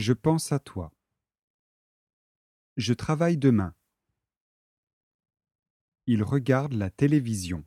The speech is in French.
Je pense à toi. Je travaille demain. Il regarde la télévision.